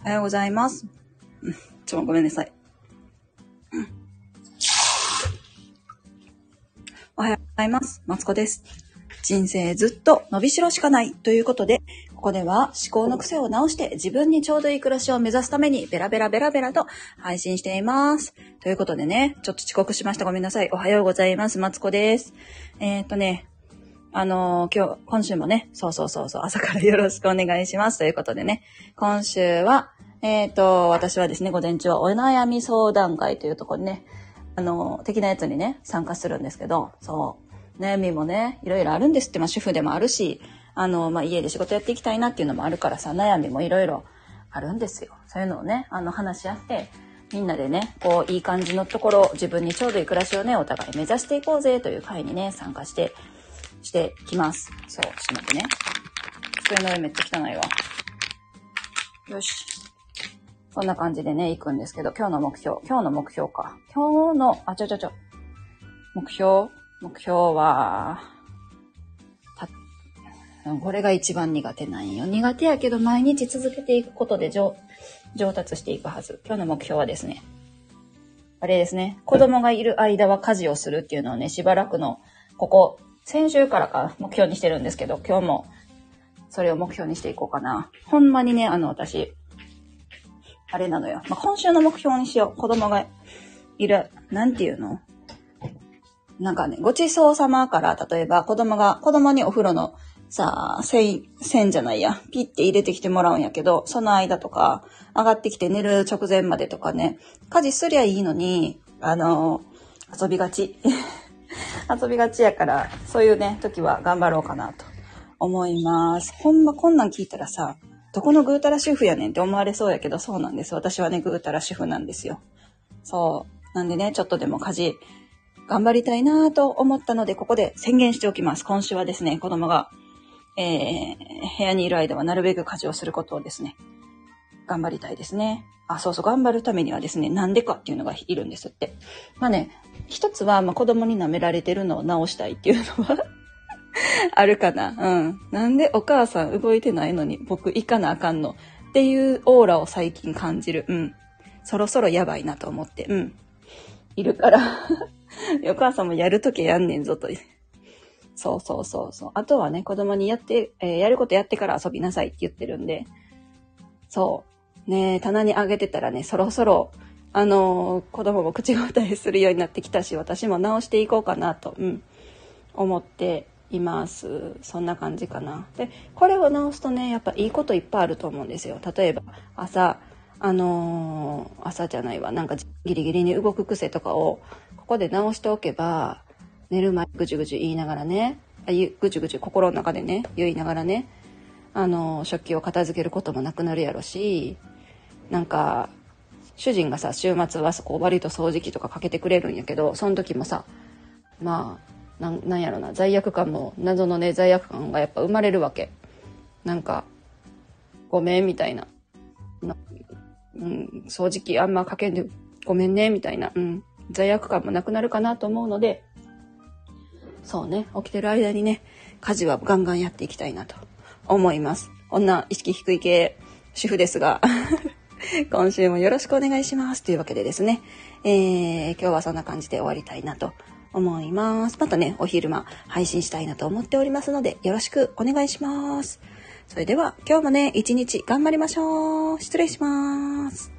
おはようございます。うんちょ、ごめんなさい。おはようございます。マツコです。人生ずっと伸びしろしかないということで、ここでは思考の癖を直して自分にちょうどいい暮らしを目指すためにベラベラベラベラと配信しています。ということでね、ちょっと遅刻しました。ごめんなさい。おはようございます。マツコです。えー、っとね、あのー今日、今週もね、そうそうそうそう、朝からよろしくお願いします。ということでね、今週は、えっ、と、私はですね、午前中はお悩み相談会というところにね、あのー的なやつにね、参加するんですけど、そう、悩みもね、いろいろあるんですって、まあ主婦でもあるし、あの、まあ家で仕事やっていきたいなっていうのもあるからさ、悩みもいろいろあるんですよ。そういうのをね、あの、話し合って、みんなでね、こう、いい感じのところ、自分にちょうどいい暮らしをね、お互い目指していこうぜという会にね、参加して、してきます。そう、ちょっと待ってね。机の上めっちゃ汚いわ。よし。そんな感じでね、行くんですけど、今日の目標、今日の目標か。今日の、あ、ちょちょちょ。目標目標は、た、これが一番苦手なんよ。苦手やけど毎日続けていくことで上、上達していくはず。今日の目標はですね、あれですね、子供がいる間は家事をするっていうのをね、しばらくの、ここ、先週からか目標にしてるんですけど、今日もそれを目標にしていこうかな。ほんまにね、あの、私、あれなのよ。まあ、今週の目標にしよう。子供がいる、なんていうの？なんかね、ごちそうさまから、例えば子供が、子供にお風呂のさ、線、線じゃないや、ピッて入れてきてもらうんやけど、その間とか、上がってきて寝る直前までとかね、家事すりゃいいのに、あの、遊びがち。遊びがちやから、そういうね、時は頑張ろうかなと思います。ほんまこんなん聞いたらさ、どこのぐうたら主婦やねんって思われそうやけど、そうなんです。私はね、ぐうたら主婦なんですよ。そう。なんでね、ちょっとでも家事、頑張りたいなと思ったので、ここで宣言しておきます。今週はですね、子供が、えー、部屋にいる間はなるべく家事をすることをですね、頑張りたいですね。あ、そうそう、頑張るためにはですね、なんでかっていうのがいるんですって。まあね、一つは、まあ、子供に舐められてるのを直したいっていうのは あるかな。うん。なんでお母さん動いてないのに僕行かなあかんの？っていうオーラを最近感じる。うん。そろそろやばいなと思って。うん。いるから。お母さんもやるときやんねんぞと。そうそうそうそう。あとはね、子供にやって、えーやることやってから遊びなさいって言ってるんで。そう。ね棚にあげてたらね、そろそろ、あの子供も口答えするようになってきたし、私も直していこうかなと、うん、思っています。そんな感じかな。で、これを直すとね、やっぱいいこといっぱいあると思うんですよ。例えば、朝、あのー朝じゃないわ、なんかギリギリに動く癖とかを、ここで直しておけば、寝る前ぐじゅぐじゅ言いながらね、あゆぐじゅぐじゅ心の中でね、言いながらね、あのー食器を片付けることもなくなるやろし、なんか、主人がさ、週末はそこう割と掃除機とかかけてくれるんやけど、その時もさ、まあ、なんなんやろな、罪悪感も、謎のね、罪悪感がやっぱ生まれるわけ。なんか、ごめん、みたいな。なうん、掃除機あんまかけんで、ごめんね、みたいな。うん、罪悪感もなくなるかなと思うので、そうね、起きてる間にね、家事はガンガンやっていきたいなと思います。女、意識低い系主婦ですが、今週もよろしくお願いします。というわけでですね、えー、今日はそんな感じで終わりたいなと思います。またね、お昼間配信したいなと思っておりますので、よろしくお願いします。それでは、今日もね、一日頑張りましょう。失礼します。